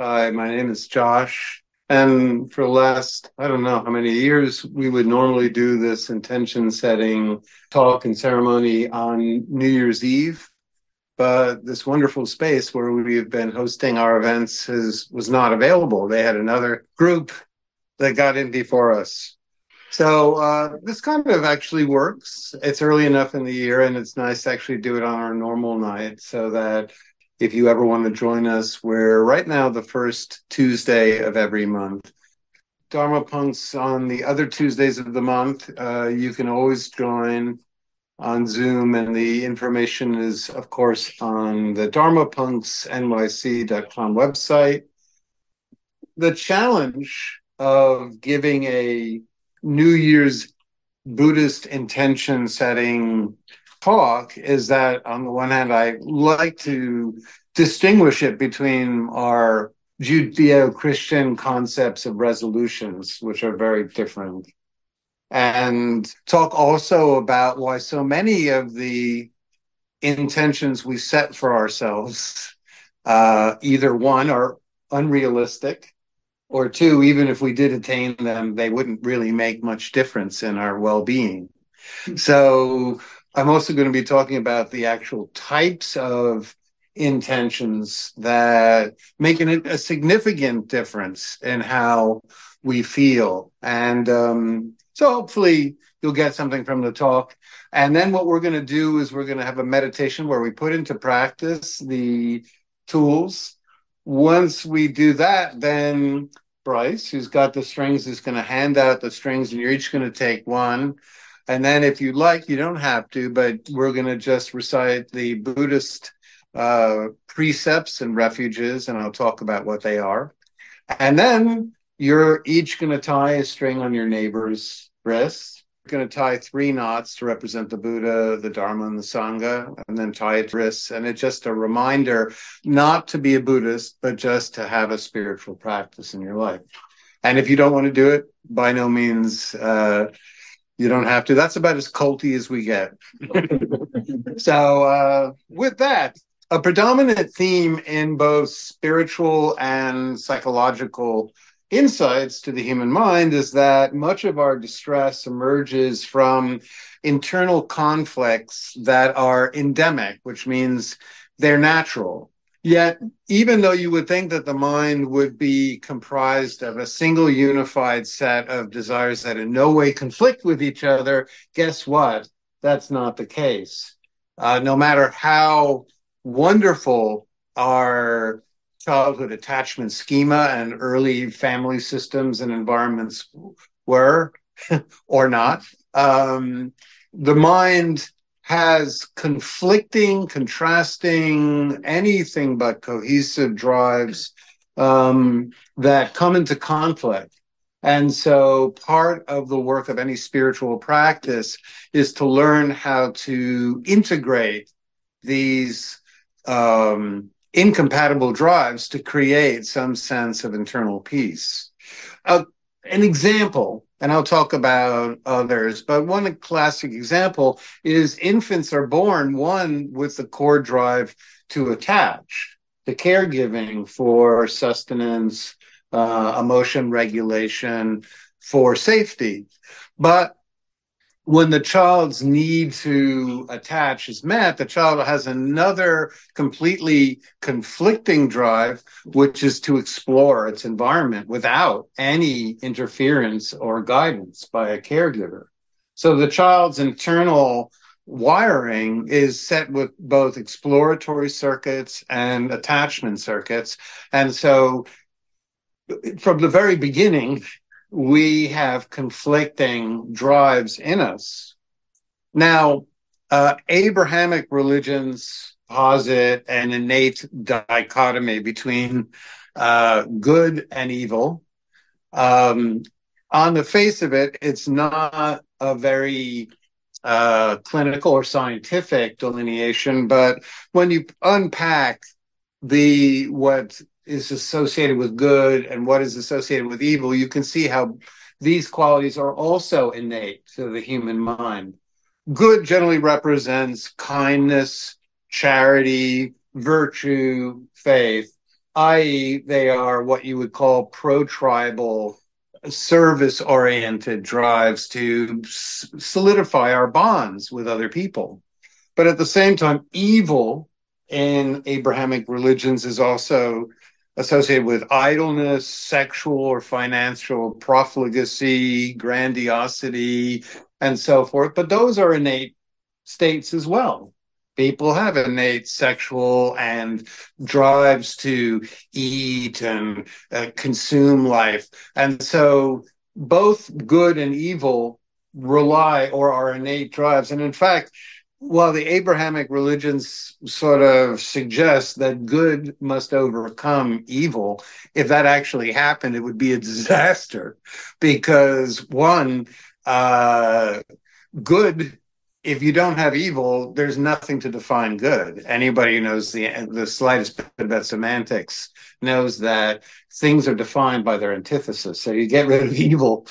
Hi, my name is Josh. And for the last, I don't know how many years, we would normally do this intention setting talk and ceremony on New Year's Eve. But this wonderful space where we have been hosting our events was not available. They had another group that got in before us. So uh, this kind of actually works. It's early enough in the year, and it's nice to actually do it on our normal night so that if you ever want to join us, we're right now the first Tuesday of every month. Dharma Punx on the other Tuesdays of the month. Uh, you can always join on Zoom, and the information is, of course, on the dharmapunxnyc.com website. The challenge of giving a New Year's Buddhist intention setting talk is that on the one hand, I like to distinguish it between our Judeo Christian concepts of resolutions, which are very different, and talk also about why so many of the intentions we set for ourselves, uh, either one, are unrealistic, or two, even if we did attain them, they wouldn't really make much difference in our well being. So, I'm also going to be talking about the actual types of intentions that make an, a significant difference in how we feel. And um, so hopefully you'll get something from the talk. And then what we're going to do is we're going to have a meditation where we put into practice the tools. Once we do that, then Bryce, who's got the strings, is going to hand out the strings, and you're each going to take one. And then, if you like, you don't have to, but we're going to just recite the Buddhist uh, precepts and refuges, and I'll talk about what they are. And then you're each going to tie a string on your neighbor's wrist. You're going to tie three knots to represent the Buddha, the Dharma, and the Sangha, and then tie it to wrists. And it's just a reminder not to be a Buddhist, but just to have a spiritual practice in your life. And if you don't want to do it, by no means. Uh, you don't have to. That's about as culty as we get. so, uh, with that, a predominant theme in both spiritual and psychological insights to the human mind is that much of our distress emerges from internal conflicts that are endemic, which means they're natural. Yet, even though you would think that the mind would be comprised of a single unified set of desires that in no way conflict with each other, guess what? That's not the case. Uh, no matter how wonderful our childhood attachment schema and early family systems and environments were or not, um, the mind has conflicting, contrasting, anything but cohesive drives um, that come into conflict. And so part of the work of any spiritual practice is to learn how to integrate these um, incompatible drives to create some sense of internal peace. Uh, an example and I'll talk about others. But one classic example is infants are born, one with the core drive to attach, the caregiving for sustenance, uh, emotion regulation, for safety. But when the child's need to attach is met, the child has another completely conflicting drive, which is to explore its environment without any interference or guidance by a caregiver. So the child's internal wiring is set with both exploratory circuits and attachment circuits. And so from the very beginning, we have conflicting drives in us. Now, uh, Abrahamic religions posit an innate dichotomy between uh, good and evil. Um, on the face of it, it's not a very uh, clinical or scientific delineation, but when you unpack the what is associated with good and what is associated with evil, you can see how these qualities are also innate to the human mind. Good generally represents kindness, charity, virtue, faith. i.e., they are what you would call pro tribal, service oriented drives to solidify our bonds with other people. But at the same time, evil in Abrahamic religions is also associated with idleness, sexual or financial profligacy, grandiosity, and so forth. But those are innate states as well. People have innate sexual and drives to eat and uh, consume life. And so both good and evil rely or are innate drives. And in fact, while the Abrahamic religions sort of suggest that good must overcome evil, if that actually happened, it would be a disaster because one, uh, good, if you don't have evil, there's nothing to define good. Anybody who knows the the slightest bit about semantics knows that things are defined by their antithesis. So you get rid of evil,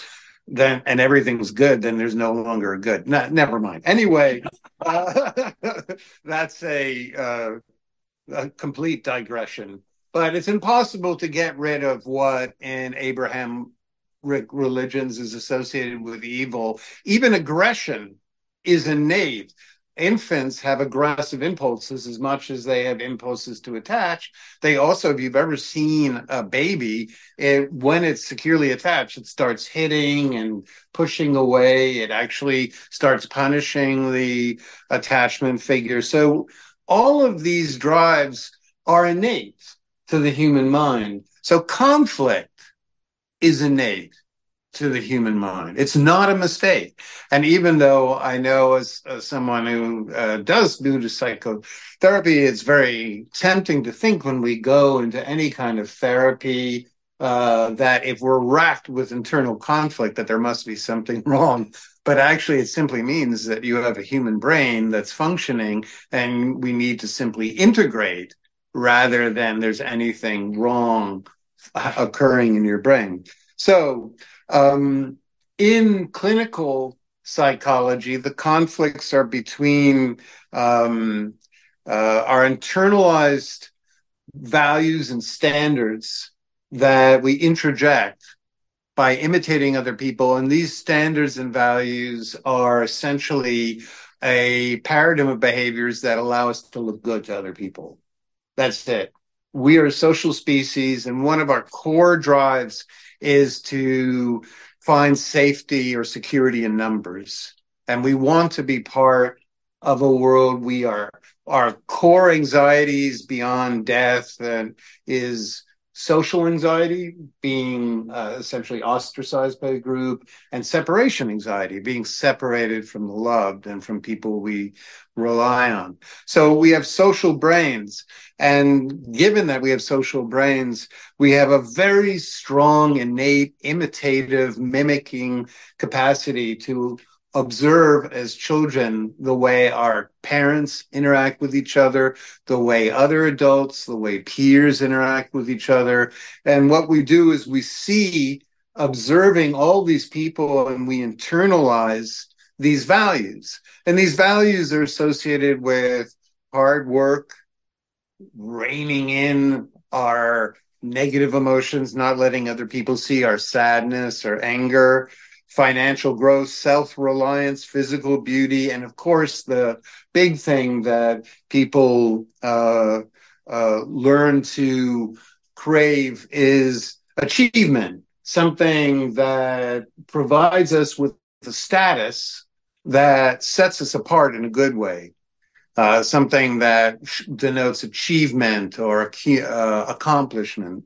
then and everything's good, then there's no longer a good. No, never mind. Anyway, uh, that's a, uh, a complete digression. But it's impossible to get rid of what in Abraham religions is associated with evil. Even aggression is innate infants have aggressive impulses as much as they have impulses to attach. They also, if you've ever seen a baby, it, when it's securely attached, it starts hitting and pushing away. It actually starts punishing the attachment figure. So all of these drives are innate to the human mind. So conflict is innate to the human mind. It's not a mistake. And even though I know as, as someone who uh, does Buddhist psychotherapy, it's very tempting to think when we go into any kind of therapy uh, that if we're racked with internal conflict, that there must be something wrong. But actually, it simply means that you have a human brain that's functioning and we need to simply integrate rather than there's anything wrong occurring in your brain. So, um, in clinical psychology, the conflicts are between um, uh, our internalized values and standards that we introject by imitating other people. And these standards and values are essentially a paradigm of behaviors that allow us to look good to other people. That's it. We are a social species, and one of our core drives is to find safety or security in numbers. And we want to be part of a world we are our core anxieties beyond death and is social anxiety, being uh, essentially ostracized by a group, and separation anxiety, being separated from the loved and from people we rely on. So we have social brains. And given that we have social brains, we have a very strong, innate, imitative, mimicking capacity to observe as children the way our parents interact with each other, the way other adults, the way peers interact with each other. And what we do is we see observing all these people and we internalize these values. And these values are associated with hard work, reining in our negative emotions, not letting other people see our sadness or anger, financial growth, self reliance, physical beauty, and of course, the big thing that people uh, uh, learn to crave is achievement, something that provides us with the status that sets us apart in a good way. Uh, something that denotes achievement or uh, accomplishment.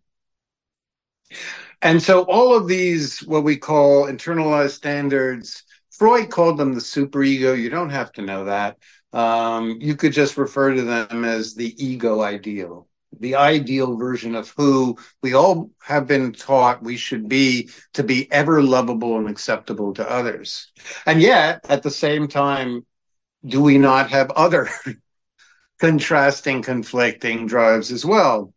And so all of these, what we call internalized standards, Freud called them the superego. You don't have to know that. Um, you could just refer to them as the ego ideal, the ideal version of who we all have been taught we should be to be ever lovable and acceptable to others. And yet, at the same time, do we not have other contrasting, conflicting drives as well?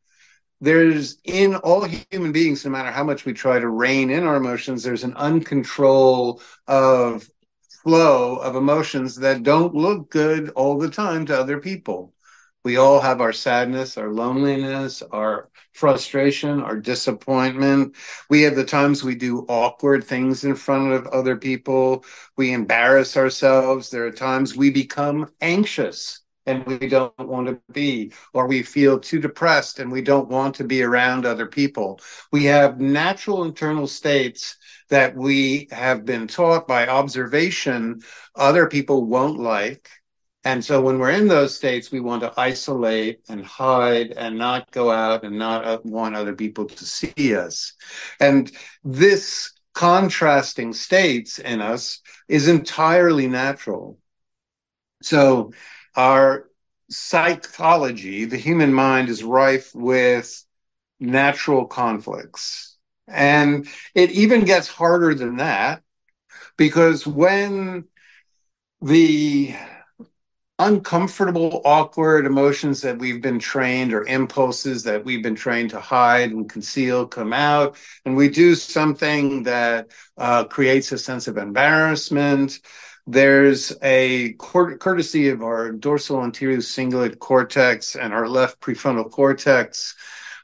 There's in all human beings, no matter how much we try to rein in our emotions, there's an uncontrol of flow of emotions that don't look good all the time to other people. We all have our sadness, our loneliness, our frustration, our disappointment. We have the times we do awkward things in front of other people. We embarrass ourselves. There are times we become anxious and we don't want to be, or we feel too depressed and we don't want to be around other people. We have natural internal states that we have been taught by observation other people won't like and so when we're in those states, we want to isolate and hide and not go out and not uh, want other people to see us. And this contrasting states in us is entirely natural. So our psychology, the human mind is rife with natural conflicts. And it even gets harder than that because when the uncomfortable, awkward emotions that we've been trained or impulses that we've been trained to hide and conceal come out. And we do something that uh, creates a sense of embarrassment. There's a courtesy of our dorsal anterior cingulate cortex and our left prefrontal cortex.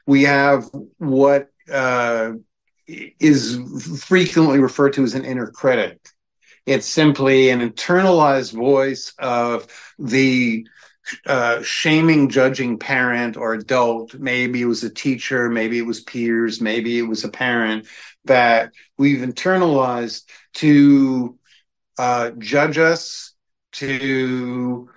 We have what uh, is frequently referred to as an inner critic. It's simply an internalized voice of the uh, shaming, judging parent or adult. Maybe it was a teacher, maybe it was peers, maybe it was a parent that we've internalized to uh, judge us, to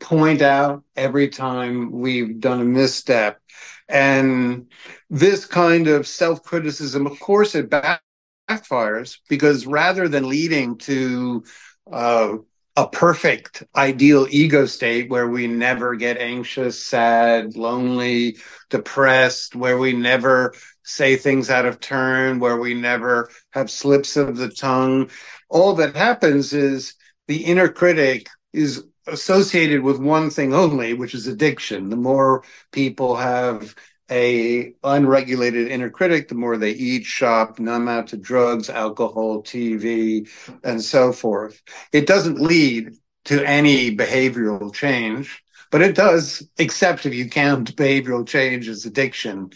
point out every time we've done a misstep. And this kind of self criticism, of course, it backfires because rather than leading to uh, a perfect ideal ego state where we never get anxious, sad, lonely, depressed, where we never say things out of turn, where we never have slips of the tongue, all that happens is the inner critic is associated with one thing only, which is addiction. The more people have a unregulated inner critic, the more they eat, shop, numb out to drugs, alcohol, TV, and so forth. It doesn't lead to any behavioral change, but it does, except if you count behavioral change as addiction.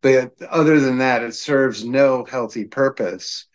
But other than that, it serves no healthy purpose.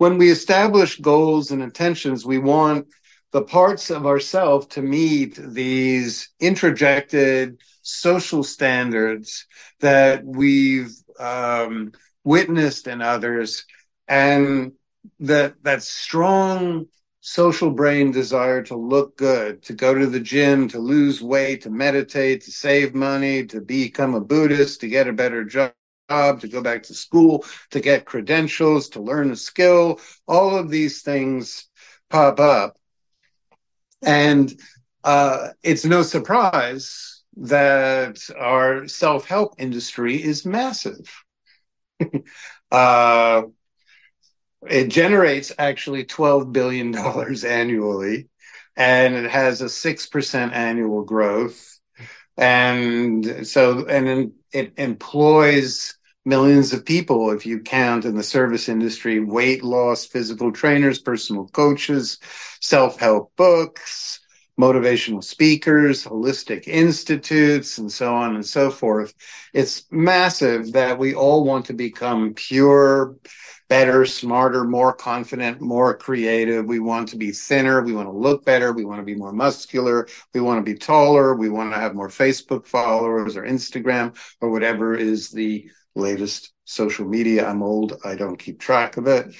When we establish goals and intentions, we want the parts of ourself to meet these introjected social standards that we've um, witnessed in others, and that that strong social brain desire to look good, to go to the gym, to lose weight, to meditate, to save money, to become a Buddhist, to get a better job to go back to school, to get credentials, to learn a skill. All of these things pop up. And uh, it's no surprise that our self help industry is massive. uh, it generates actually $12 billion annually, and it has a 6% annual growth. And so, and it employs millions of people if you count in the service industry weight loss physical trainers personal coaches self-help books motivational speakers, holistic institutes, and so on and so forth. It's massive that we all want to become pure, better, smarter, more confident, more creative. We want to be thinner. We want to look better. We want to be more muscular. We want to be taller. We want to have more Facebook followers or Instagram or whatever is the latest social media. I'm old. I don't keep track of it.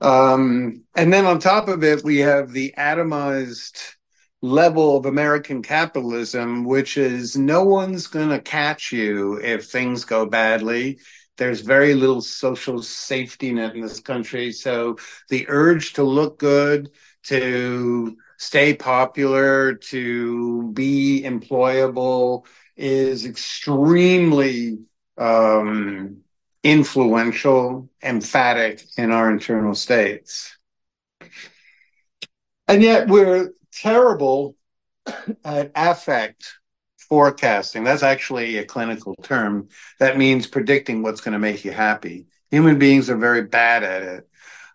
Um, and then on top of it, we have the atomized level of American capitalism, which is no one's going to catch you if things go badly. There's very little social safety net in this country. So the urge to look good, to stay popular, to be employable is extremely um, influential, emphatic in our internal states. And yet we're terrible at affect forecasting. That's actually a clinical term that means predicting what's going to make you happy. Human beings are very bad at it.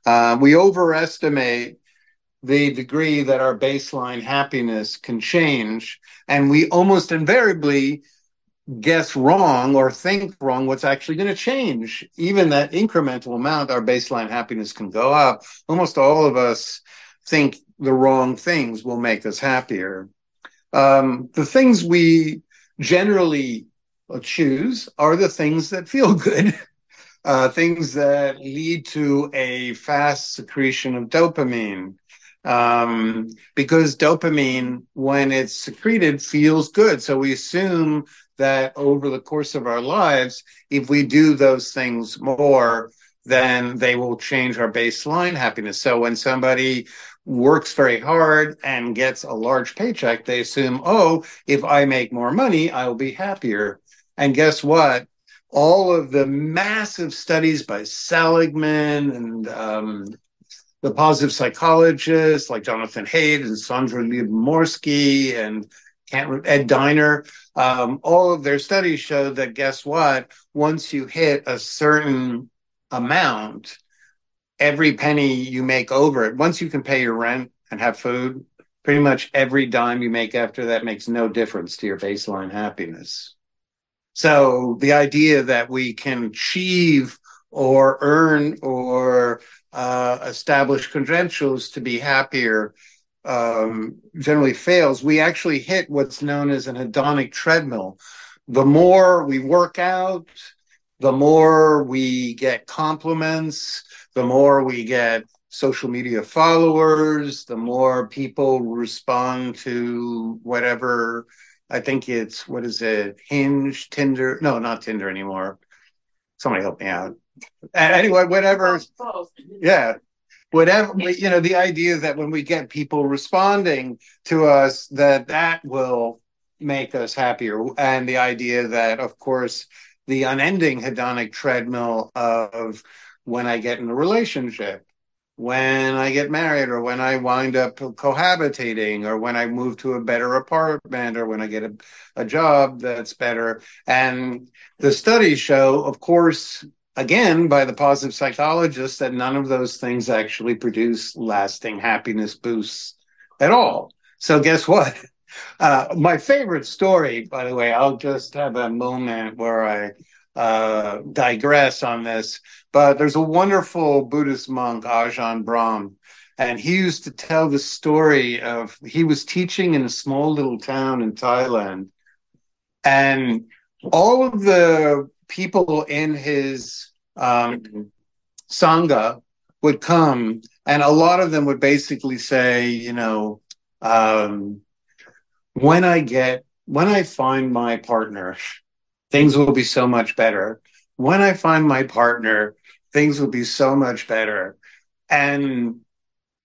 Uh, we overestimate the degree that our baseline happiness can change. And we almost invariably guess wrong or think wrong what's actually going to change. Even that incremental amount, our baseline happiness can go up. Almost all of us think the wrong things will make us happier. Um, the things we generally choose are the things that feel good. Uh, things that lead to a fast secretion of dopamine um, because dopamine, when it's secreted, feels good. So we assume that over the course of our lives, if we do those things more, then they will change our baseline happiness. So when somebody works very hard and gets a large paycheck, they assume, oh, if I make more money, I'll be happier. And guess what? All of the massive studies by Seligman and um, the positive psychologists like Jonathan Haidt and Sandra Lyubomirsky and Ed Diener, um, all of their studies show that guess what? Once you hit a certain amount, every penny you make over it, once you can pay your rent and have food, pretty much every dime you make after that makes no difference to your baseline happiness. So the idea that we can achieve or earn or uh, establish credentials to be happier um, generally fails. We actually hit what's known as an hedonic treadmill. The more we work out, the more we get compliments, the more we get social media followers, the more people respond to whatever. I think it's what is it? Hinge, Tinder? No, not Tinder anymore. Somebody help me out. Anyway, whatever. Yeah, whatever. You know, the idea that when we get people responding to us, that that will make us happier, and the idea that, of course, the unending hedonic treadmill of when I get in a relationship, when I get married, or when I wind up cohabitating, or when I move to a better apartment, or when I get a, a job that's better. And the studies show, of course, again, by the positive psychologists, that none of those things actually produce lasting happiness boosts at all. So, guess what? Uh, my favorite story, by the way, I'll just have a moment where I uh, digress on this, but there's a wonderful Buddhist monk, Ajahn Brahm, and he used to tell the story of he was teaching in a small little town in Thailand, and all of the people in his um, sangha would come, and a lot of them would basically say, you know, um, when I get when I find my partner, things will be so much better. When I find my partner, things will be so much better. And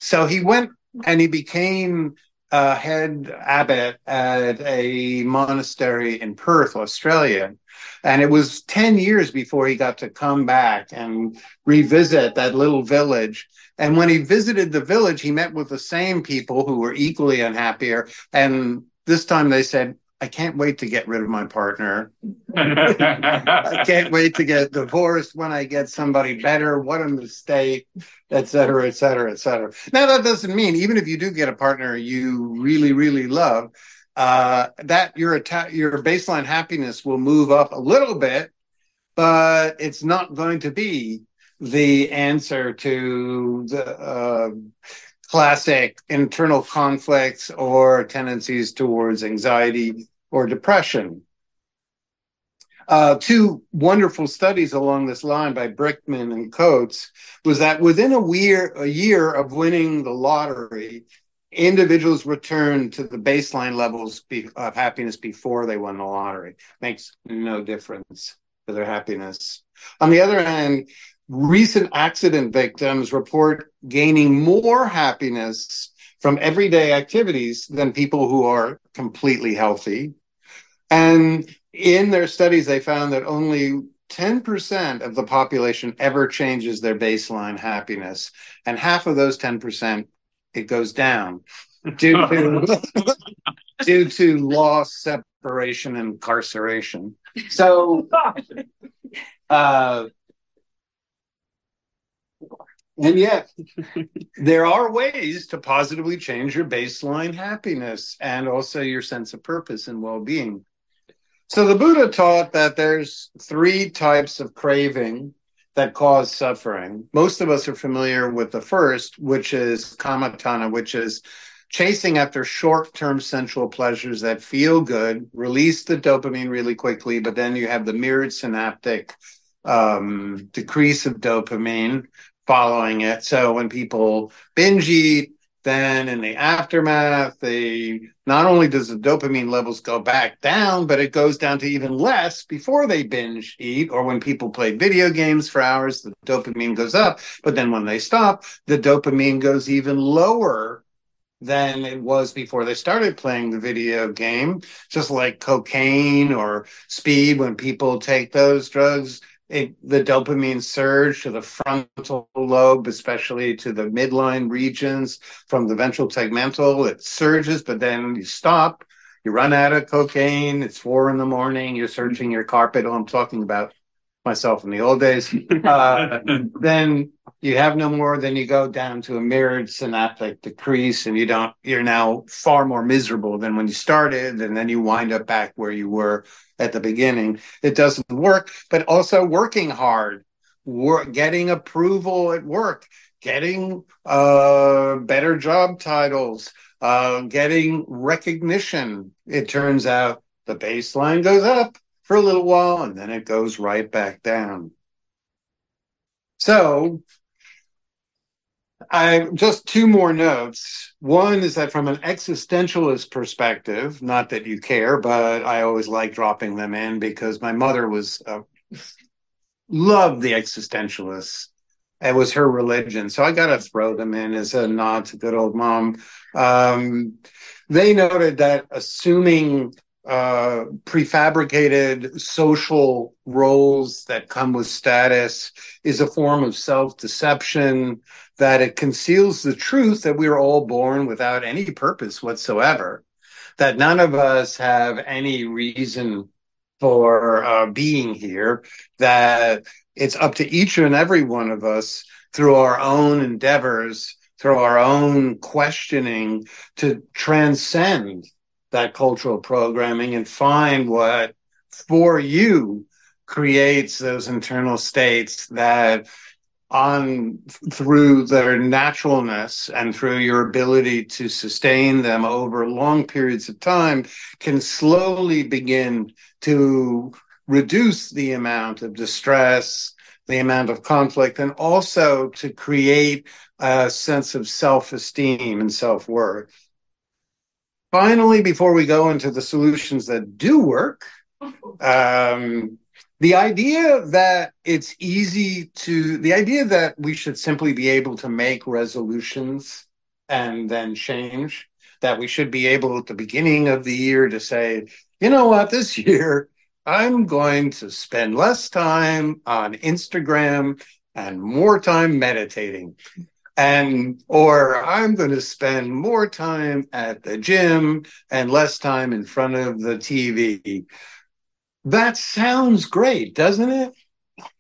so he went and he became a head abbot at a monastery in Perth, Australia. And it was 10 years before he got to come back and revisit that little village. And when he visited the village, he met with the same people who were equally unhappier. And this time they said, I can't wait to get rid of my partner. I can't wait to get divorced when I get somebody better. What a mistake, et cetera, et cetera, et cetera. Now, that doesn't mean, even if you do get a partner you really, really love, uh, that your atta- your baseline happiness will move up a little bit, but it's not going to be the answer to the uh, classic internal conflicts or tendencies towards anxiety or depression. Uh, two wonderful studies along this line by Brickman and Coates was that within a year, a year of winning the lottery, individuals return to the baseline levels of happiness before they won the lottery. Makes no difference to their happiness. On the other hand, recent accident victims report gaining more happiness from everyday activities than people who are completely healthy. And in their studies, they found that only 10% of the population ever changes their baseline happiness. And half of those 10%, it goes down due to, due to loss, separation, incarceration. So, uh, And yet, there are ways to positively change your baseline happiness and also your sense of purpose and well being. So, the Buddha taught that there's three types of craving that cause suffering. Most of us are familiar with the first, which is kamatanha, which is chasing after short term sensual pleasures that feel good, release the dopamine really quickly, but then you have the mirrored synaptic um, decrease of dopamine following it. So when people binge eat, then in the aftermath, they not only does the dopamine levels go back down, but it goes down to even less before they binge eat, or when people play video games for hours, the dopamine goes up. But then when they stop, the dopamine goes even lower than it was before they started playing the video game. Just like cocaine or speed, when people take those drugs, it, the dopamine surge to the frontal lobe, especially to the midline regions from the ventral tegmental. It surges, but then you stop. You run out of cocaine. It's four in the morning. You're searching your carpet. Oh, I'm talking about myself in the old days. Uh, then you have no more. Then you go down to a mirrored synaptic decrease, and you don't. You're now far more miserable than when you started, and then you wind up back where you were at the beginning. It doesn't work, but also working hard, work, getting approval at work, getting uh, better job titles, uh, getting recognition. It turns out the baseline goes up for a little while and then it goes right back down. So I just two more notes. One is that from an existentialist perspective, not that you care, but I always like dropping them in because my mother was uh, loved the existentialists. It was her religion, so I got to throw them in as a nod to good old mom. Um, they noted that assuming uh, prefabricated social roles that come with status is a form of self deception, that it conceals the truth that we are all born without any purpose whatsoever, that none of us have any reason for uh, being here, that it's up to each and every one of us through our own endeavors, through our own questioning to transcend that cultural programming and find what for you creates those internal states that on through their naturalness and through your ability to sustain them over long periods of time can slowly begin to reduce the amount of distress the amount of conflict and also to create a sense of self-esteem and self-worth finally, before we go into the solutions that do work, um, the idea that it's easy to, the idea that we should simply be able to make resolutions and then change, that we should be able at the beginning of the year to say, you know what, this year I'm going to spend less time on Instagram and more time meditating and or i'm going to spend more time at the gym and less time in front of the tv that sounds great doesn't it?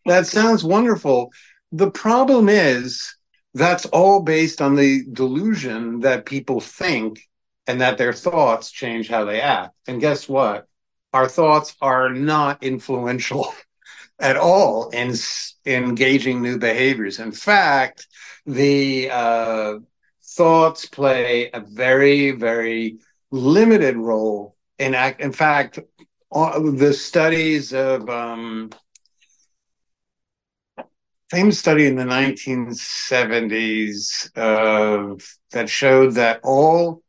That sounds wonderful. The problem is that's all based on the delusion that people think and that their thoughts change how they act. And guess what? Our thoughts are not influential at all in, in engaging new behaviors in fact the uh, thoughts play a very, very limited role in act. In fact, the studies of um, famous study in the 1970s uh, that showed that all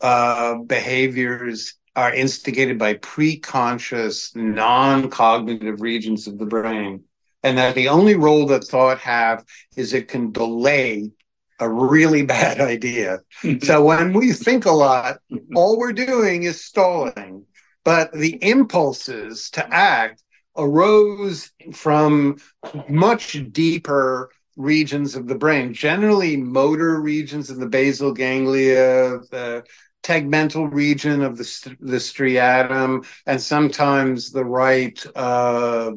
uh, behaviors are instigated by pre-conscious, non-cognitive regions of the brain and that the only role that thought have is it can delay a really bad idea. Mm-hmm. so when we think a lot, mm-hmm. all we're doing is stalling. But the impulses to act arose from much deeper regions of the brain, generally motor regions of the basal ganglia, the tegmental region of the, the striatum, and sometimes the right uh,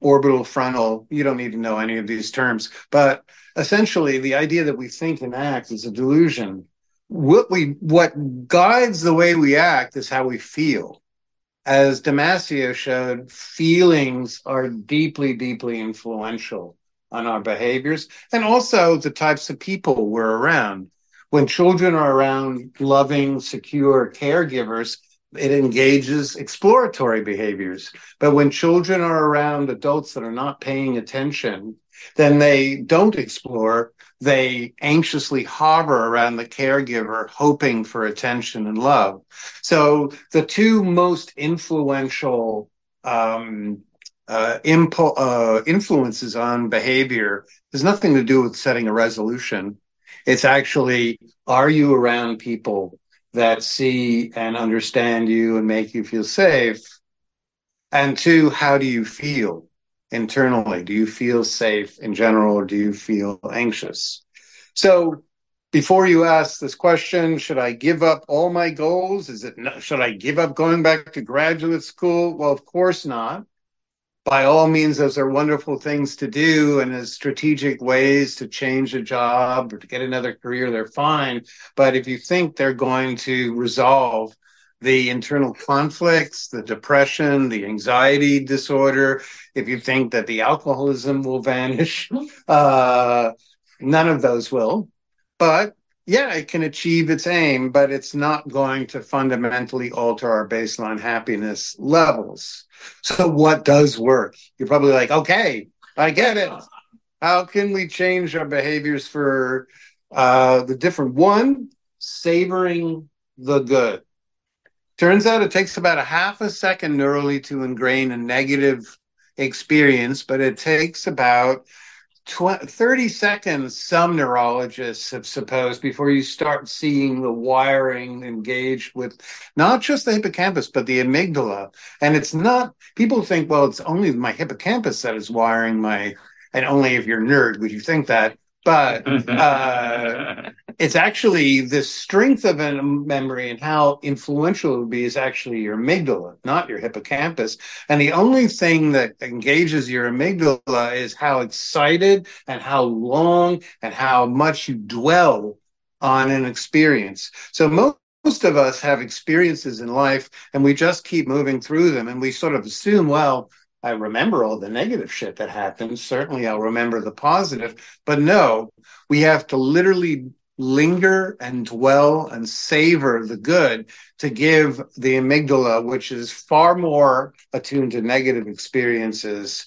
orbital frontal. You don't need to know any of these terms, but essentially the idea that we think and act is a delusion. What we what guides the way we act is how we feel. As Damasio showed, feelings are deeply, deeply influential on our behaviors and also the types of people we're around. When children are around loving, secure caregivers, it engages exploratory behaviors. But when children are around adults that are not paying attention, then they don't explore. They anxiously hover around the caregiver, hoping for attention and love. So the two most influential um, uh, uh, influences on behavior has nothing to do with setting a resolution. It's actually, are you around people that see and understand you and make you feel safe? And two, how do you feel internally? Do you feel safe in general or do you feel anxious? So before you ask this question, should I give up all my goals? Is it, should I give up going back to graduate school? Well, of course not by all means, those are wonderful things to do and as strategic ways to change a job or to get another career, they're fine. But if you think they're going to resolve the internal conflicts, the depression, the anxiety disorder, if you think that the alcoholism will vanish, uh, none of those will. But yeah, it can achieve its aim, but it's not going to fundamentally alter our baseline happiness levels. So, what does work? You're probably like, okay, I get it. How can we change our behaviors for uh, the different one? Savoring the good. Turns out it takes about a half a second neurally to ingrain a negative experience, but it takes about 30 seconds, some neurologists have supposed, before you start seeing the wiring engaged with not just the hippocampus, but the amygdala. And it's not, people think, well, it's only my hippocampus that is wiring my, and only if you're nerd would you think that but uh, it's actually the strength of a memory and how influential it would be is actually your amygdala, not your hippocampus. And the only thing that engages your amygdala is how excited and how long and how much you dwell on an experience. So most most of us have experiences in life and we just keep moving through them and we sort of assume, well, I remember all the negative shit that happened. Certainly, I'll remember the positive. But no, we have to literally linger and dwell and savor the good to give the amygdala, which is far more attuned to negative experiences.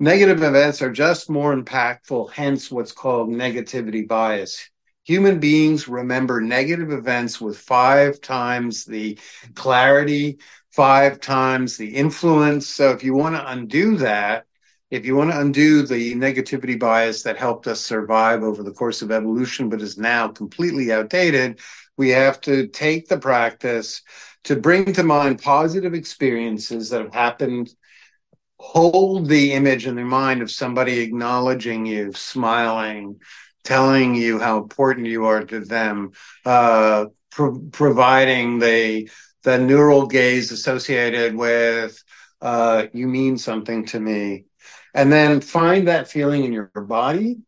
Negative events are just more impactful, hence what's called negativity bias. Human beings remember negative events with five times the clarity, five times the influence. So if you want to undo that, if you want to undo the negativity bias that helped us survive over the course of evolution, but is now completely outdated, we have to take the practice to bring to mind positive experiences that have happened. Hold the image in the mind of somebody acknowledging you, smiling, telling you how important you are to them, uh, pro- providing the the neural gaze associated with uh, you mean something to me. And then find that feeling in your body,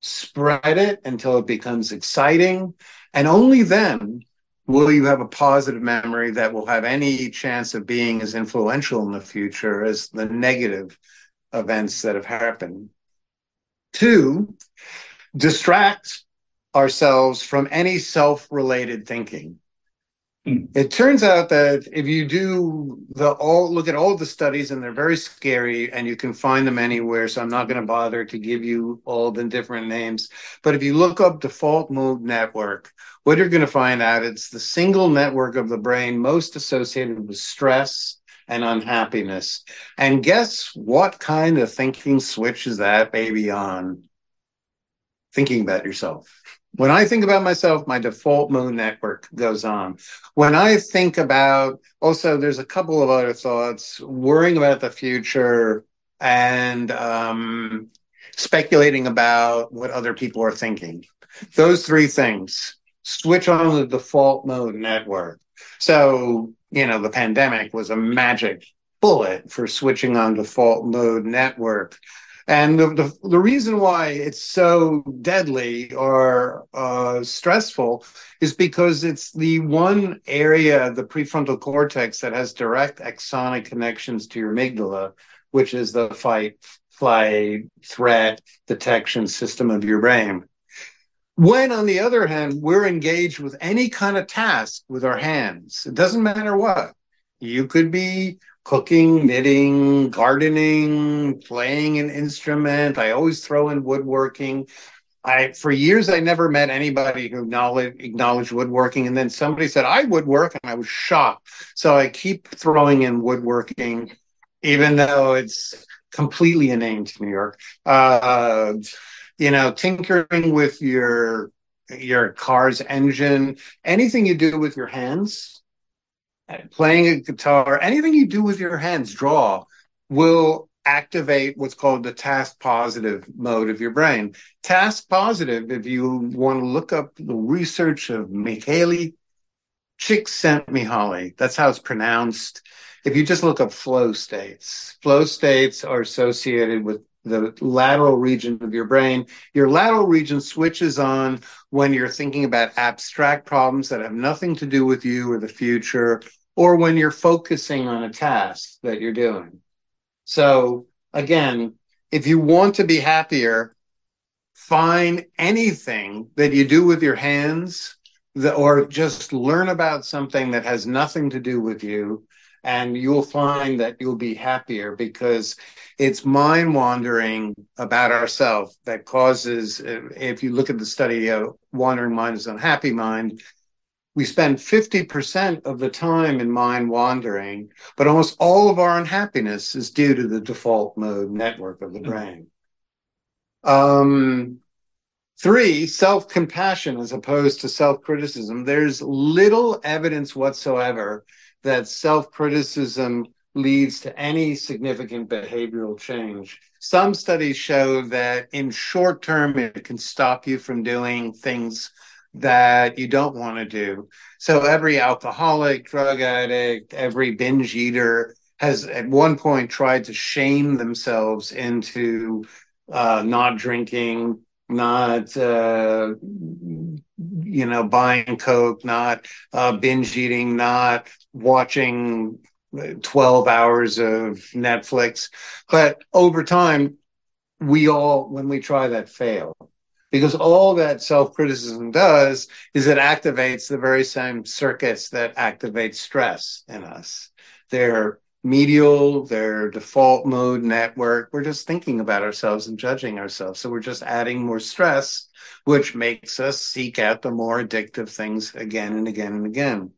spread it until it becomes exciting. And only then will you have a positive memory that will have any chance of being as influential in the future as the negative events that have happened. Two, distract ourselves from any self related thinking. It turns out that if you do the all look at all the studies and they're very scary and you can find them anywhere, so I'm not going to bother to give you all the different names. But if you look up default mode network, what you're going to find out it's the single network of the brain most associated with stress and unhappiness. And guess what kind of thinking switches that baby on? Thinking about yourself. When I think about myself, my default mode network goes on. When I think about, also, there's a couple of other thoughts worrying about the future and um, speculating about what other people are thinking. Those three things switch on the default mode network. So, you know, the pandemic was a magic bullet for switching on default mode network. And the, the, the reason why it's so deadly or uh, stressful is because it's the one area of the prefrontal cortex that has direct axonic connections to your amygdala, which is the fight, flight, threat detection system of your brain. When, on the other hand, we're engaged with any kind of task with our hands, it doesn't matter what. You could be cooking, knitting, gardening, playing an instrument. I always throw in woodworking. I for years I never met anybody who acknowledged, acknowledged woodworking, and then somebody said I woodwork, and I was shocked. So I keep throwing in woodworking, even though it's completely inane to New York. Uh, you know, tinkering with your your car's engine, anything you do with your hands, playing a guitar, anything you do with your hands, draw, will activate what's called the task positive mode of your brain. Task positive, if you want to look up the research of Mihaly Csikszentmihalyi, that's how it's pronounced. If you just look up flow states, flow states are associated with the lateral region of your brain. Your lateral region switches on when you're thinking about abstract problems that have nothing to do with you or the future, or when you're focusing on a task that you're doing. So, again, if you want to be happier, find anything that you do with your hands that, or just learn about something that has nothing to do with you and you'll find that you'll be happier because it's mind wandering about ourselves that causes if you look at the study of wandering mind is unhappy mind we spend 50% of the time in mind wandering but almost all of our unhappiness is due to the default mode network of the mm-hmm. brain um, Three, self compassion as opposed to self criticism. There's little evidence whatsoever that self criticism leads to any significant behavioral change. Some studies show that in short term, it can stop you from doing things that you don't want to do. So every alcoholic, drug addict, every binge eater has at one point tried to shame themselves into uh, not drinking, not uh, you know buying coke not uh, binge eating not watching 12 hours of netflix. But over time we all when we try that fail. Because all that self-criticism does is it activates the very same circuits that activate stress in us. They're medial, their default mode network. We're just thinking about ourselves and judging ourselves. So we're just adding more stress, which makes us seek out the more addictive things again and again and again.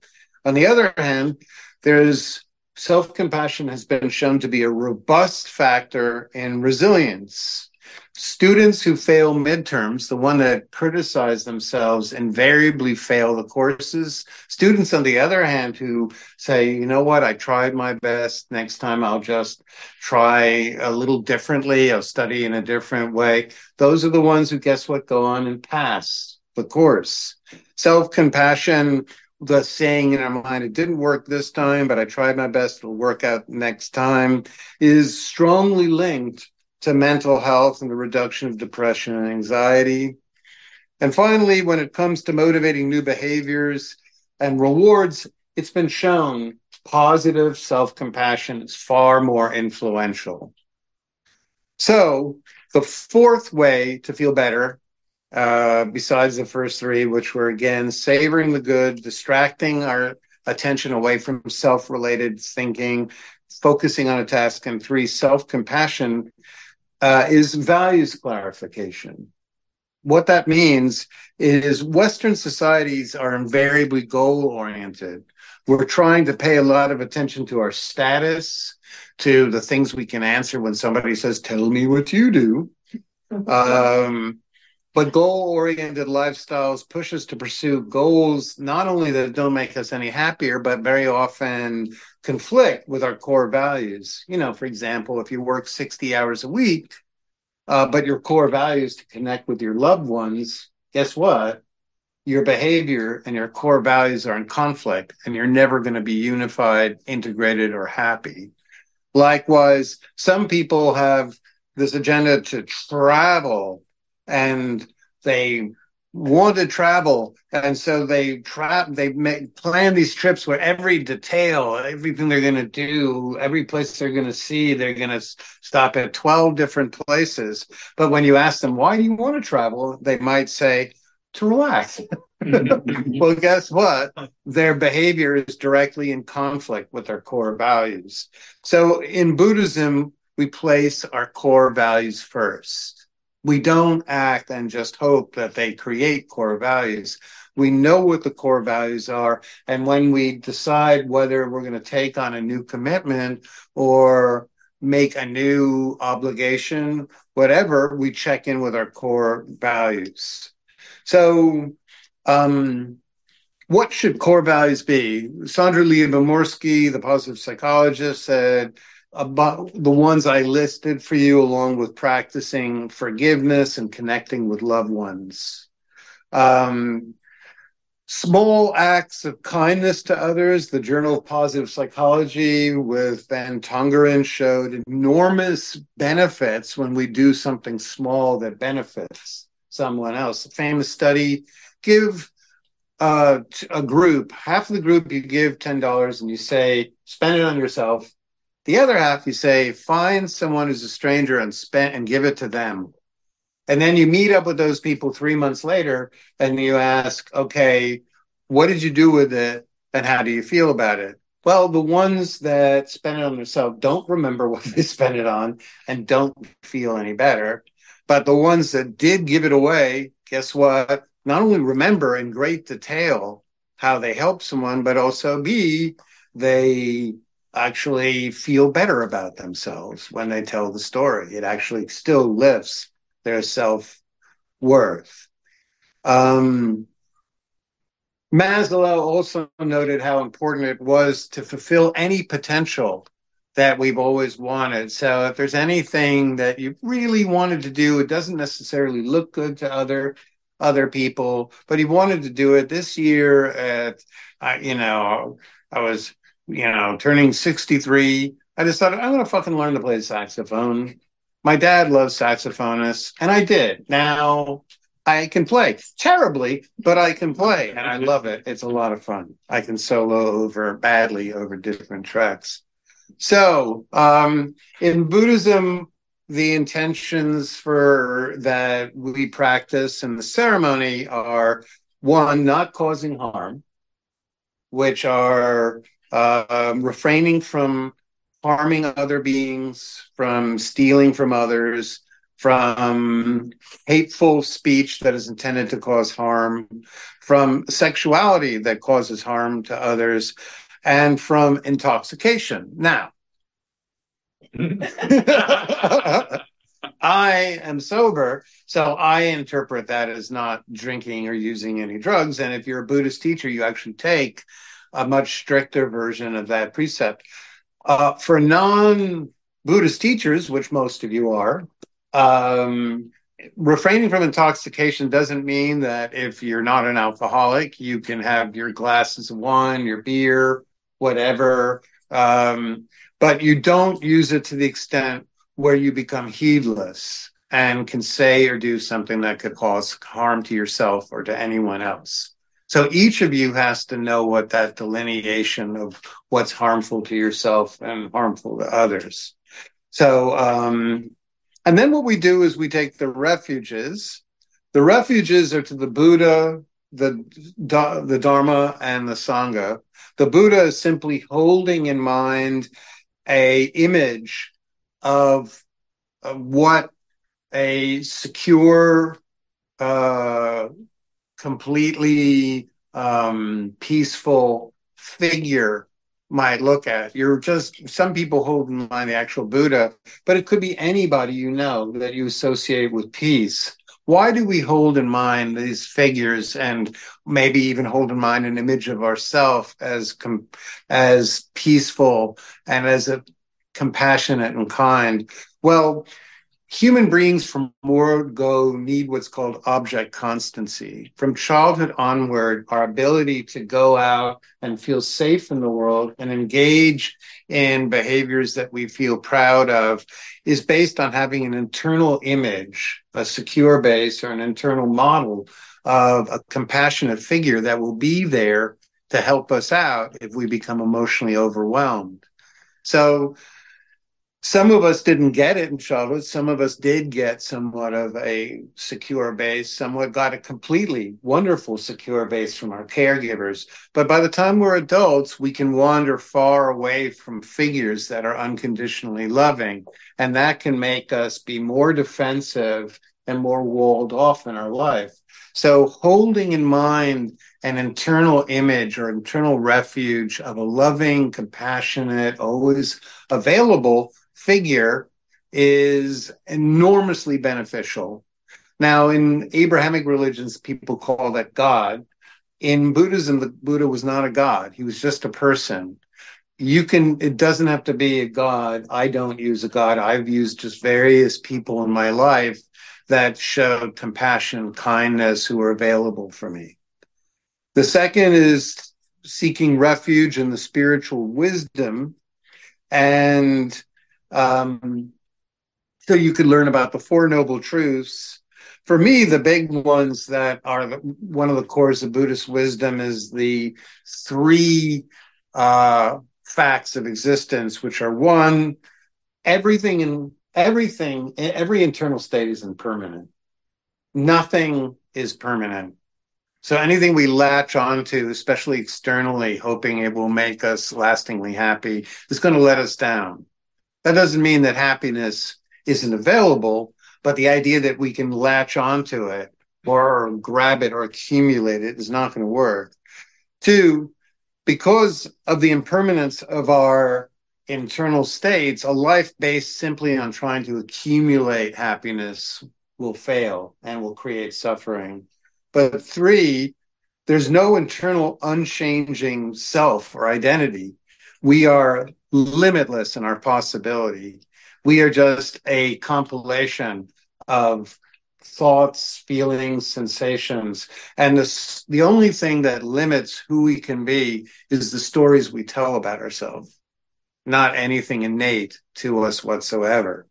On the other hand, there's self compassion has been shown to be a robust factor in resilience students who fail midterms, the one that criticize themselves, invariably fail the courses. Students, on the other hand, who say, you know what, I tried my best. Next time I'll just try a little differently. I'll study in a different way. Those are the ones who, guess what, go on and pass the course. Self compassion the saying in our mind, it didn't work this time, but I tried my best, it'll work out next time, is strongly linked to mental health and the reduction of depression and anxiety. And finally, when it comes to motivating new behaviors and rewards, it's been shown positive self compassion is far more influential. So, the fourth way to feel better, uh, besides the first three, which were again savoring the good, distracting our attention away from self related thinking, focusing on a task, and three, self compassion uh, is values clarification. What that means is Western societies are invariably goal oriented. We're trying to pay a lot of attention to our status, to the things we can answer when somebody says, Tell me what you do. Um, but goal oriented lifestyles push us to pursue goals not only that don't make us any happier, but very often conflict with our core values. You know, for example, if you work 60 hours a week, uh, but your core values to connect with your loved ones, guess what? Your behavior and your core values are in conflict, and you're never going to be unified, integrated, or happy. Likewise, some people have this agenda to travel and they want to travel. And so they trap they make plan these trips where every detail everything they're going to do every place they're going to see they're going to stop at 12 different places. But when you ask them why do you want to travel? they might say to relax. Mm-hmm. Well guess what? Their behavior is directly in conflict with their core values. So in buddhism we place our core values first we don't act and just hope that they create core values. We know what the core values are. And when we decide whether we're going to take on a new commitment or make a new obligation, whatever, we check in with our core values. So, um, what should core values be? Sandra Lyubomirsky, the positive psychologist, said about the ones I listed for you, along with practicing forgiveness and connecting with loved ones. Um, small acts of kindness to others. The Journal of Positive Psychology with Van Tongeren showed enormous benefits when we do something small that benefits someone else. A famous study give uh, a group, half of the group, you give $10 and you say, spend it on yourself the other half, you say, find someone who's a stranger and spend and give it to them. And then you meet up with those people three months later and you ask, okay, what did you do with it? And how do you feel about it? Well, the ones that spend it on themselves don't remember what they spent it on and don't feel any better. But the ones that did give it away, guess what? Not only remember in great detail how they helped someone, but also B, they actually feel better about themselves when they tell the story. It actually still lifts their self worth. Um, Maslow also noted how important it was to fulfill any potential that we've always wanted. So if there's anything that you really wanted to do, it doesn't necessarily look good to other other people, but he wanted to do it this year at, uh, you know, I was you know, turning 63, I decided I'm going to fucking learn to play the saxophone. My dad loves saxophonists, and I did. Now I can play terribly, but I can play, and I love it. It's a lot of fun. I can solo over badly over different tracks. So, um, in Buddhism, the intentions for that we practice in the ceremony are one, not causing harm, which are uh, refraining from harming other beings, from stealing from others, from hateful speech that is intended to cause harm, from sexuality that causes harm to others, and from intoxication. Now, I am sober, so I interpret that as not drinking or using any drugs. And if you're a Buddhist teacher, you actually take a much stricter version of that precept. Uh, for non Buddhist teachers, which most of you are, um, refraining from intoxication doesn't mean that if you're not an alcoholic, you can have your glasses of wine, your beer, whatever. Um, but you don't use it to the extent where you become heedless and can say or do something that could cause harm to yourself or to anyone else. So each of you has to know what that delineation of what's harmful to yourself and harmful to others. So, um, and then what we do is we take the refuges. The refuges are to the Buddha, the the Dharma, and the Sangha. The Buddha is simply holding in mind a image of, of what a secure, uh, completely um, peaceful figure might look at. You're just some people hold in mind the actual Buddha, but it could be anybody you know that you associate with peace. Why do we hold in mind these figures and maybe even hold in mind an image of ourself as com- as peaceful and as a compassionate and kind? Well, human beings from more go need what's called object constancy. From childhood onward, our ability to go out and feel safe in the world and engage in behaviors that we feel proud of is based on having an internal image, a secure base or an internal model of a compassionate figure that will be there to help us out if we become emotionally overwhelmed. So some of us didn't get it in childhood. Some of us did get somewhat of a secure base. Somewhat got a completely wonderful secure base from our caregivers. But by the time we're adults, we can wander far away from figures that are unconditionally loving. And that can make us be more defensive and more walled off in our life. So holding in mind an internal image or internal refuge of a loving, compassionate, always available figure is enormously beneficial. Now, in Abrahamic religions, people call that God. In Buddhism, the Buddha was not a God. He was just a person. You can, it doesn't have to be a God. I don't use a God. I've used just various people in my life that showed compassion, kindness, who were available for me. The second is seeking refuge in the spiritual wisdom and um, so you could learn about the Four Noble Truths. For me, the big ones that are the, one of the cores of Buddhist wisdom is the three uh, facts of existence, which are one, everything in everything, every internal state is impermanent. Nothing is permanent. So anything we latch onto, especially externally, hoping it will make us lastingly happy, is going to let us down. That doesn't mean that happiness isn't available, but the idea that we can latch onto it or grab it or accumulate it is not going to work. Two, because of the impermanence of our internal states, a life based simply on trying to accumulate happiness will fail and will create suffering. But three, there's no internal unchanging self or identity. We are limitless in our possibility. We are just a compilation of thoughts, feelings, sensations. And the, the only thing that limits who we can be is the stories we tell about ourselves, not anything innate to us whatsoever.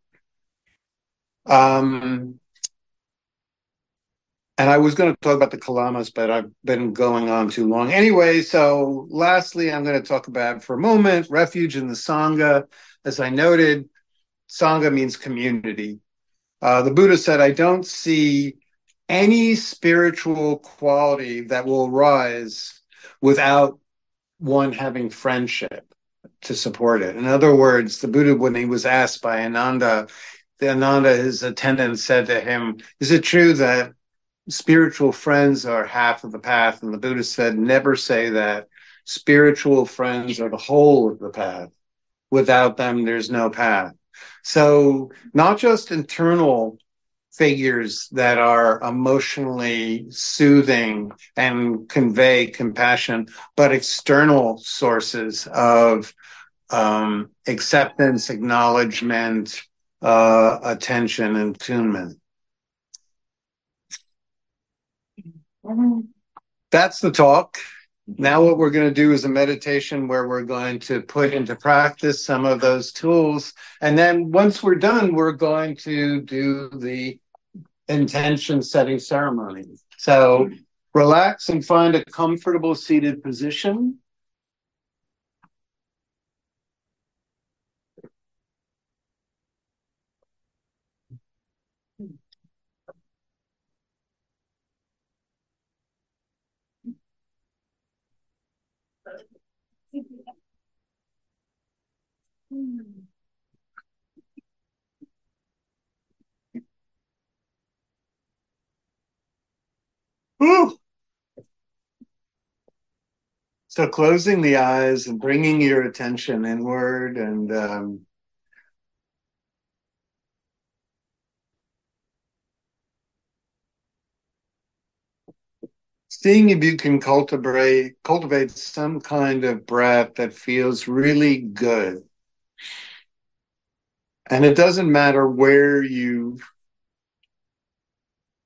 Um, and I was going to talk about the Kalamas, but I've been going on too long. Anyway, so lastly, I'm going to talk about for a moment refuge in the Sangha. As I noted, Sangha means community. Uh, the Buddha said, I don't see any spiritual quality that will rise without one having friendship to support it. In other words, the Buddha, when he was asked by Ananda, the Ananda, his attendant, said to him, Is it true that spiritual friends are half of the path. And the Buddha said, never say that. Spiritual friends are the whole of the path. Without them, there's no path. So, not just internal figures that are emotionally soothing and convey compassion, but external sources of um, acceptance, acknowledgement, uh, attention, and attunement. That's the talk. Mm-hmm. Now, what we're going to do is a meditation where we're going to put into practice some of those tools. And then once we're done, we're going to do the intention setting ceremony. So mm-hmm. relax and find a comfortable seated position. So closing the eyes and bringing your attention inward and um, seeing if you can cultivate cultivate some kind of breath that feels really good. And it doesn't matter where you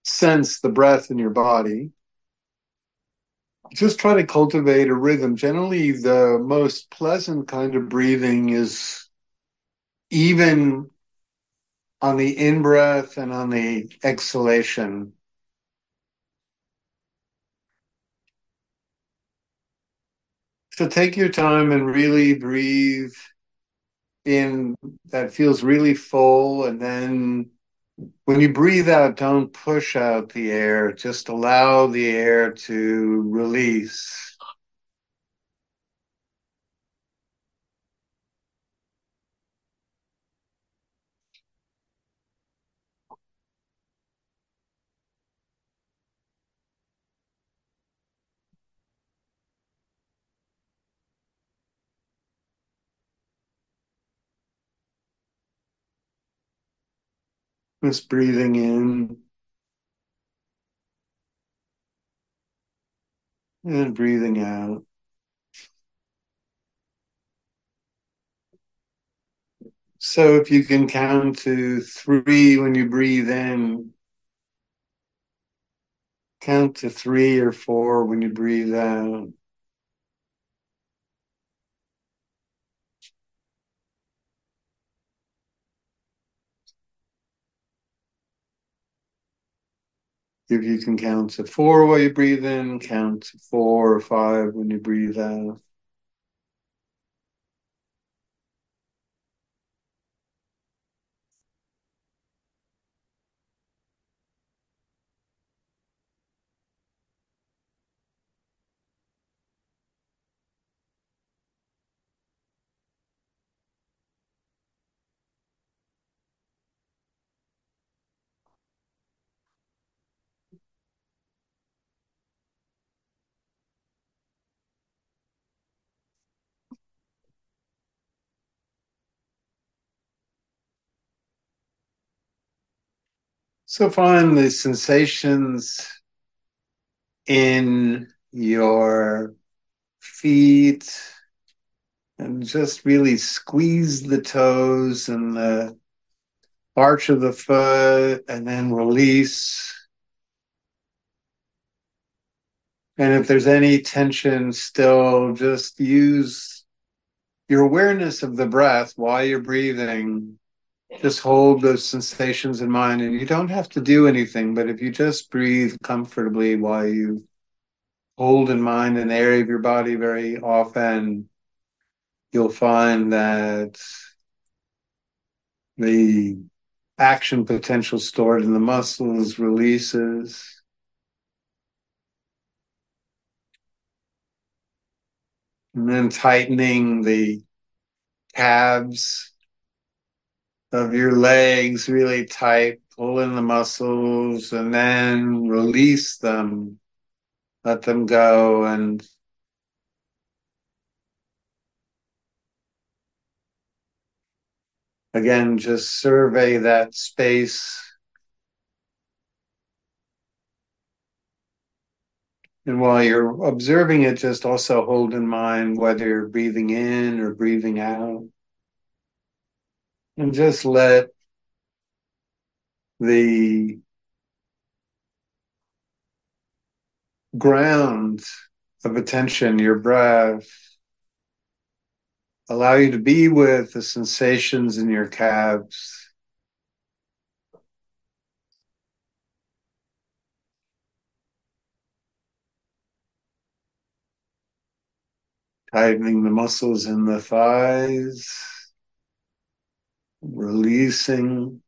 sense the breath in your body. Just try to cultivate a rhythm. Generally, the most pleasant kind of breathing is even on the in breath and on the exhalation. So take your time and really breathe in that feels really full. And then when you breathe out, don't push out the air, just allow the air to release. Just breathing in and breathing out. So if you can count to three when you breathe in, count to three or four when you breathe out. If you can count to four while you breathe in, count to four or five when you breathe out. So find the sensations in your feet and just really squeeze the toes and the arch of the foot and then release. And if there's any tension still, just use your awareness of the breath while you're breathing. Just hold those sensations in mind, and you don't have to do anything, but if you just breathe comfortably while you hold in mind an area of your body very often, you'll find that the action potential stored in the muscles releases. And then tightening the calves of your legs really tight, pull in the muscles and then release them. Let them go and again, just survey that space. And while you're observing it, just also hold in mind whether you're breathing in or breathing out. And just let the ground of attention, your breath, allow you to be with the sensations in your calves. Tightening the muscles in the thighs, releasing,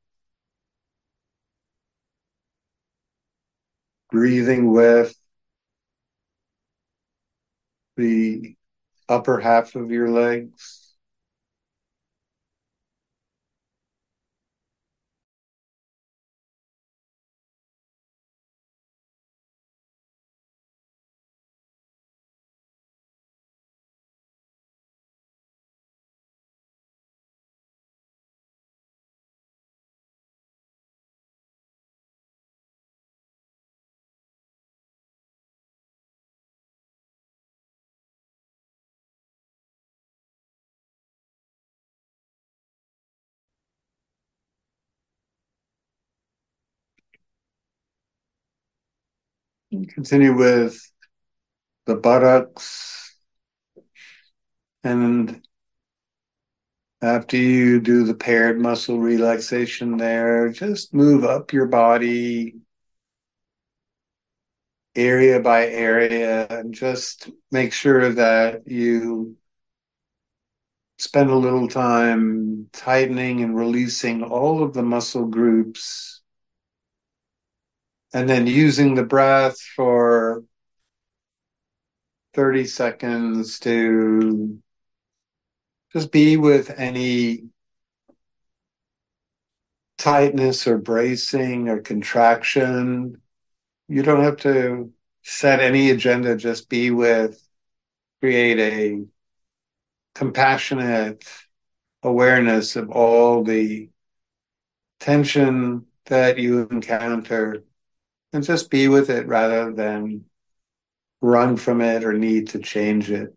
breathing with the upper half of your legs. Continue with the buttocks. And after you do the paired muscle relaxation there, just move up your body area by area and just make sure that you spend a little time tightening and releasing all of the muscle groups and then using the breath for 30 seconds to just be with any tightness or bracing or contraction. You don't have to set any agenda, just be with, create a compassionate awareness of all the tension that you encounter and just be with it rather than run from it or need to change it.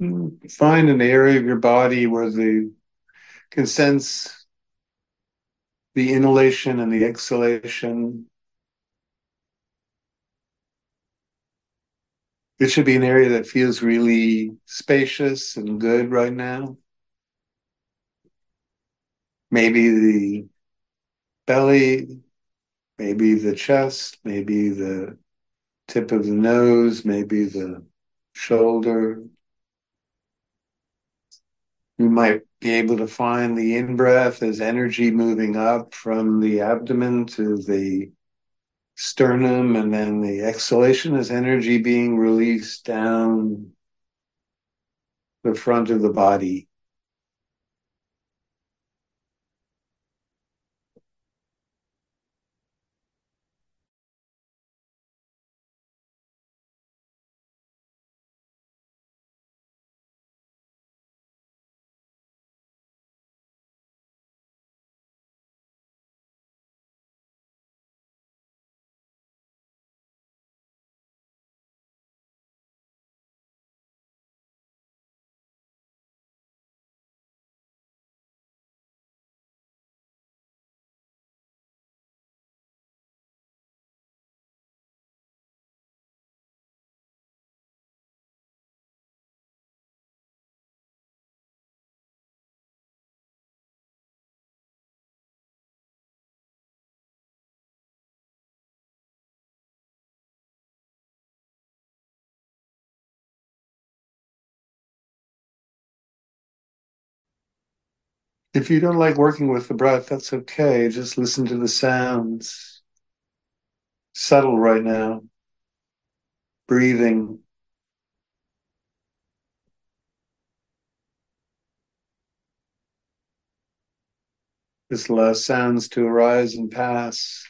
Find an area of your body where the can sense the inhalation and the exhalation. It should be an area that feels really spacious and good right now. Maybe the belly, maybe the chest, maybe the tip of the nose, maybe the shoulder, you might be able to find the in breath as energy moving up from the abdomen to the sternum, and then the exhalation as energy being released down the front of the body. If you don't like working with the breath, that's okay. Just listen to the sounds. Settle right now. Breathing. Just allow sounds to arise and pass.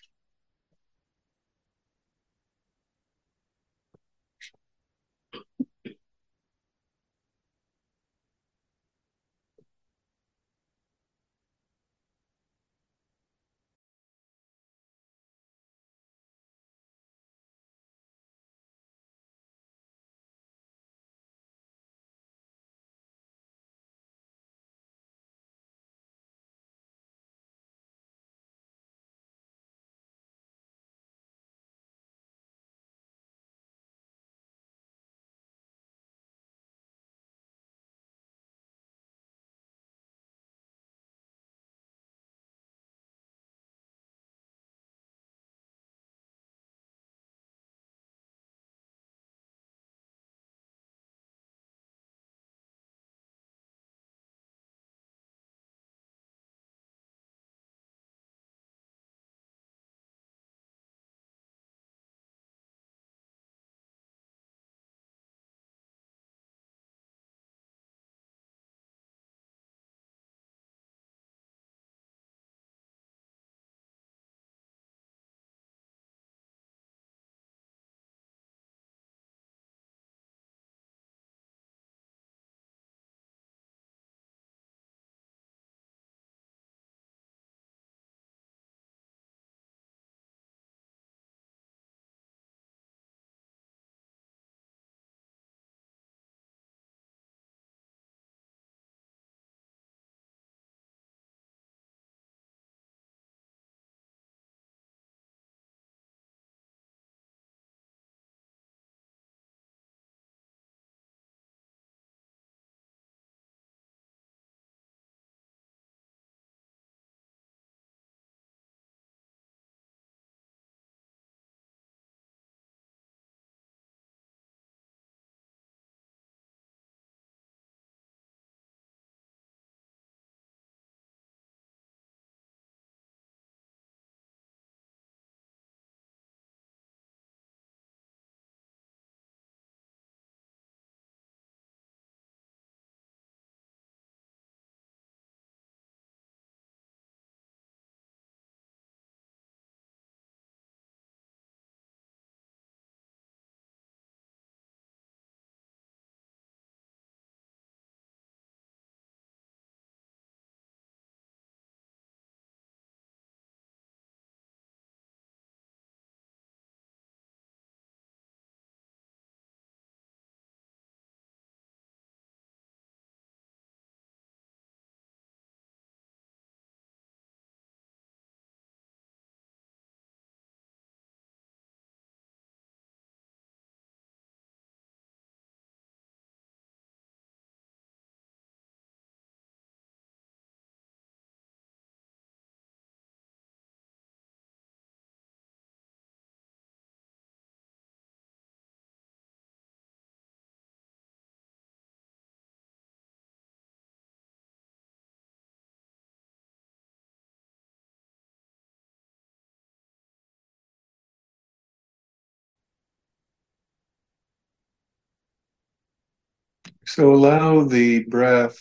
So allow the breath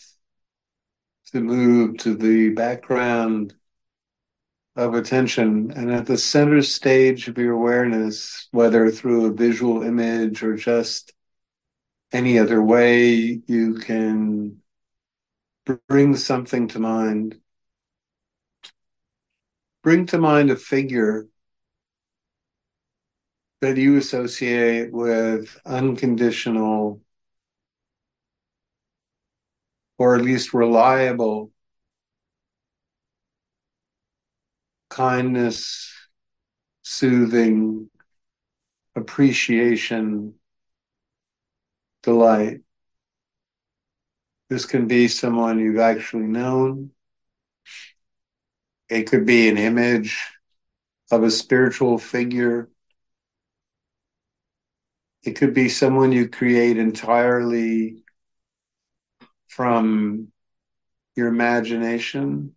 to move to the background of attention and at the center stage of your awareness, whether through a visual image or just any other way, you can bring something to mind. Bring to mind a figure that you associate with unconditional or at least reliable kindness, soothing, appreciation, delight. This can be someone you've actually known. It could be an image of a spiritual figure. It could be someone you create entirely from your imagination.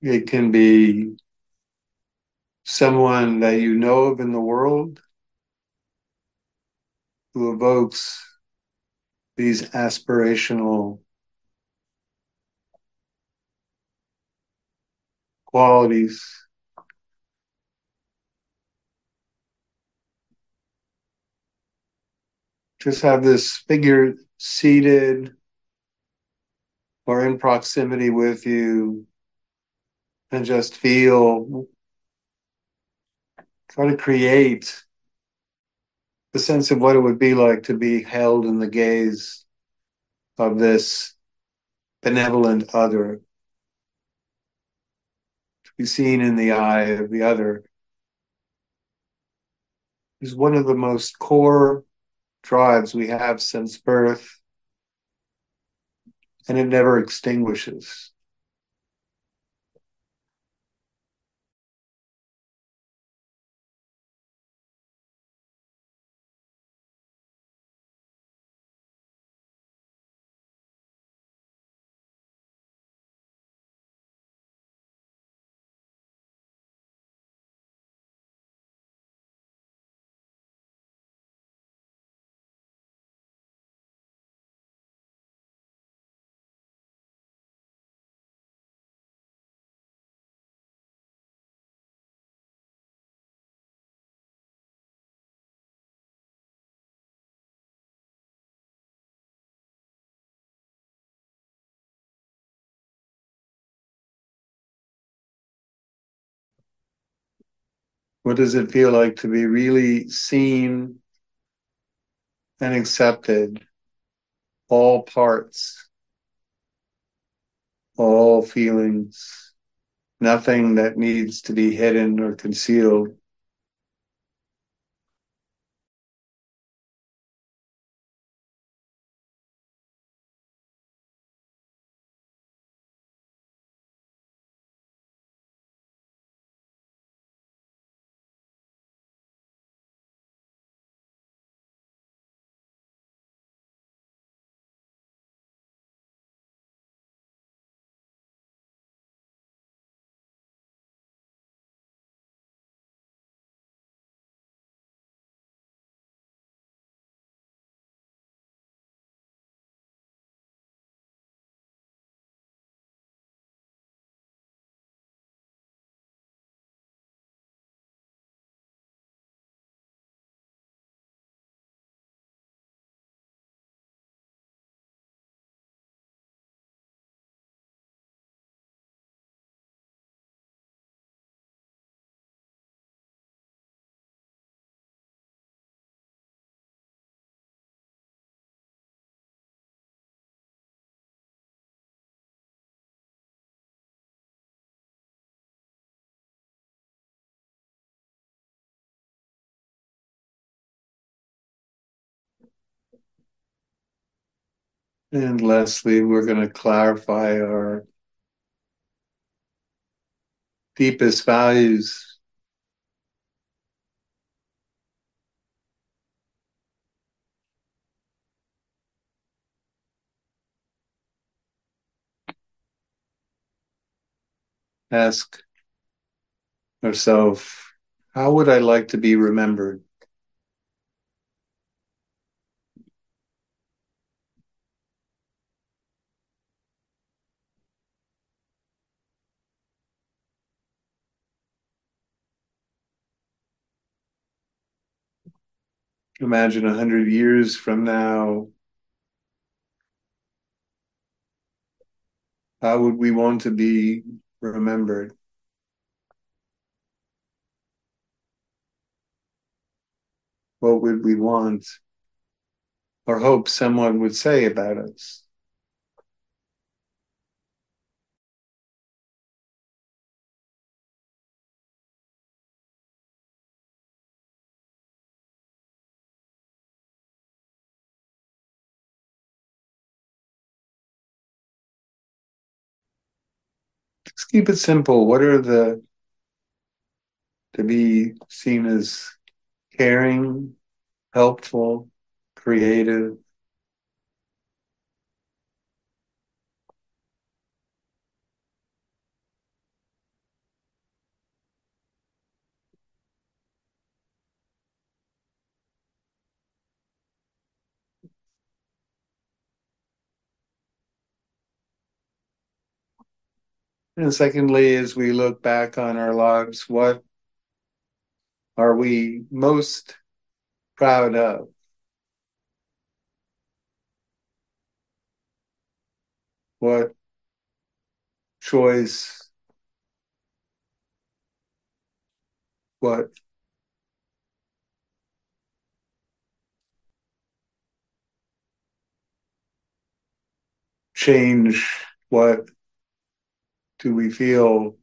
It can be someone that you know of in the world who evokes these aspirational qualities. Just have this figure seated or in proximity with you and just feel, try to create the sense of what it would be like to be held in the gaze of this benevolent other, to be seen in the eye of the other, is one of the most core drives we have since birth, and it never extinguishes. What does it feel like to be really seen and accepted? All parts, all feelings, nothing that needs to be hidden or concealed. And lastly, we're going to clarify our deepest values. Ask ourselves, how would I like to be remembered? Imagine a hundred years from now, how would we want to be remembered? What would we want or hope someone would say about us? Keep it simple. What are the to be seen as caring, helpful, creative? And secondly, as we look back on our lives, what are we most proud of? What choice? What change? What do we feel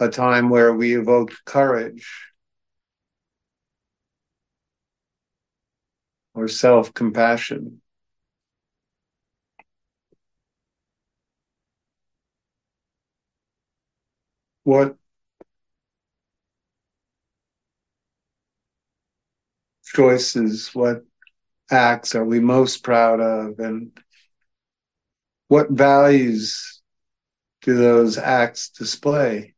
a time where we evoked courage or self compassion? What choices, what acts are we most proud of, and what values do those acts display?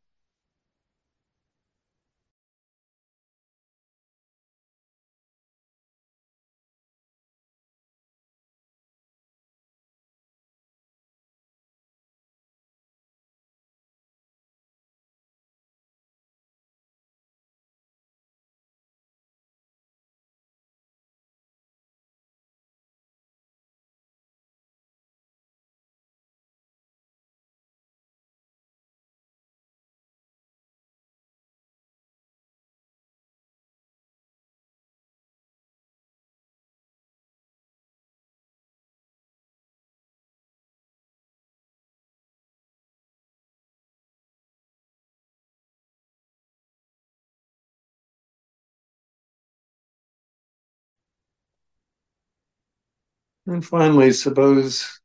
And finally, suppose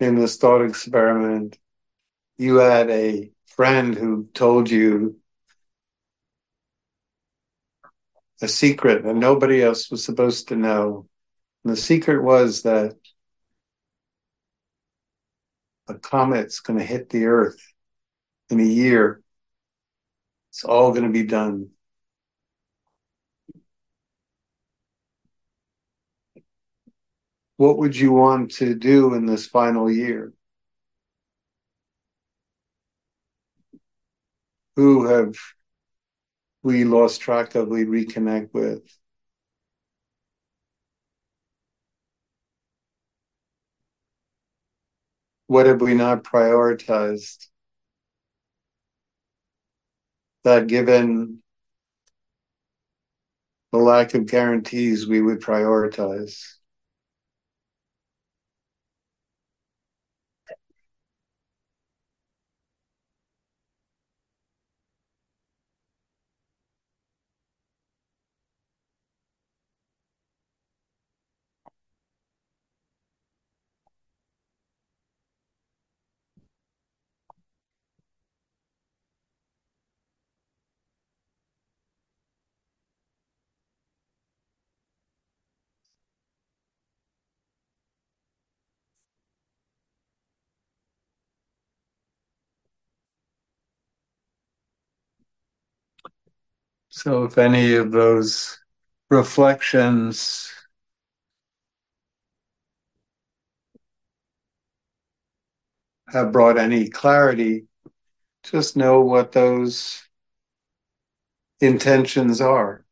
in this thought experiment, you had a friend who told you a secret that nobody else was supposed to know. And the secret was that a comet's going to hit the Earth in a year. It's all going to be done. What would you want to do in this final year? Who have we lost track of, we reconnect with? What have we not prioritized? That given the lack of guarantees, we would prioritize. So, if any of those reflections have brought any clarity, just know what those intentions are.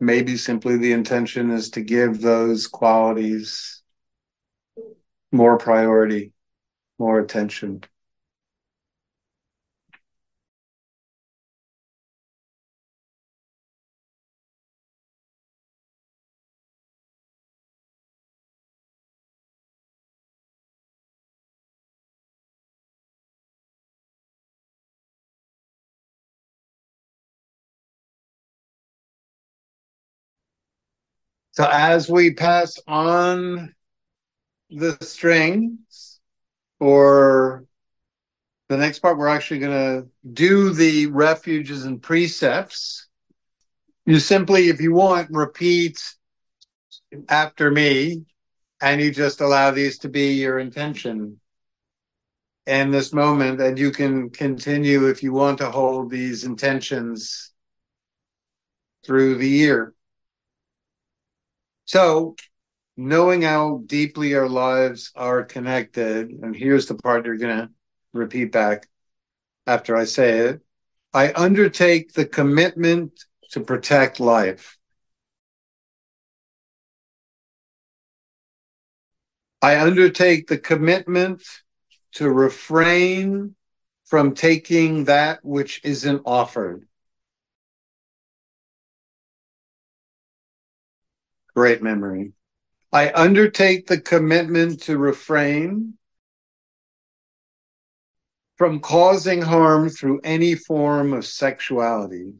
Maybe simply the intention is to give those qualities more priority, more attention. So as we pass on the strings or the next part, we're actually going to do the refuges and precepts. You simply, if you want, repeat after me, and you just allow these to be your intention in this moment. And you can continue if you want to hold these intentions through the year. So, knowing how deeply our lives are connected, and here's the part you're going to repeat back after I say it I undertake the commitment to protect life. I undertake the commitment to refrain from taking that which isn't offered. Great memory. I undertake the commitment to refrain from causing harm through any form of sexuality.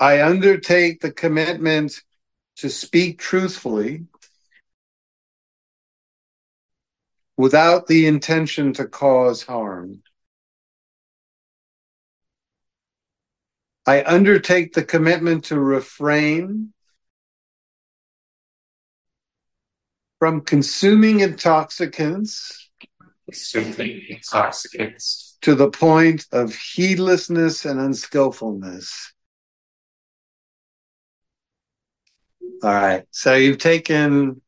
I undertake the commitment to speak truthfully without the intention to cause harm. I undertake the commitment to refrain from consuming intoxicants, consuming intoxicants to the point of heedlessness and unskillfulness. All right. So you've taken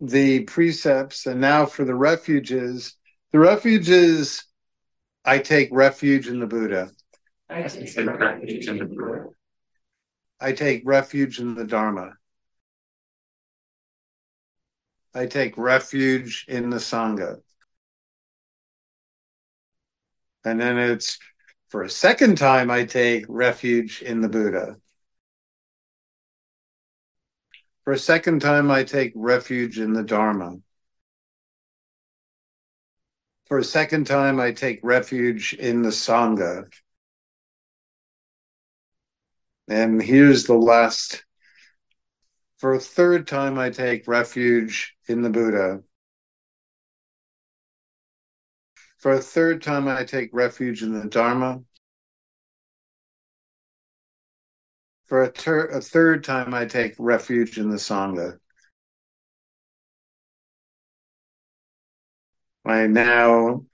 the precepts, and now for the refuges. The refuges, I take refuge in the Buddha. I take refuge in the Buddha. I take refuge in the Dharma. I take refuge in the Sangha. And then it's for a second time, I take refuge in the Buddha. For a second time, I take refuge in the Dharma. For a second time, I take refuge in the Sangha. And here's the last. For a third time, I take refuge in the Buddha. For a third time, I take refuge in the Dharma. For a, ter- a third time, I take refuge in the Sangha. I now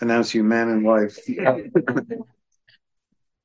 announce you man and wife.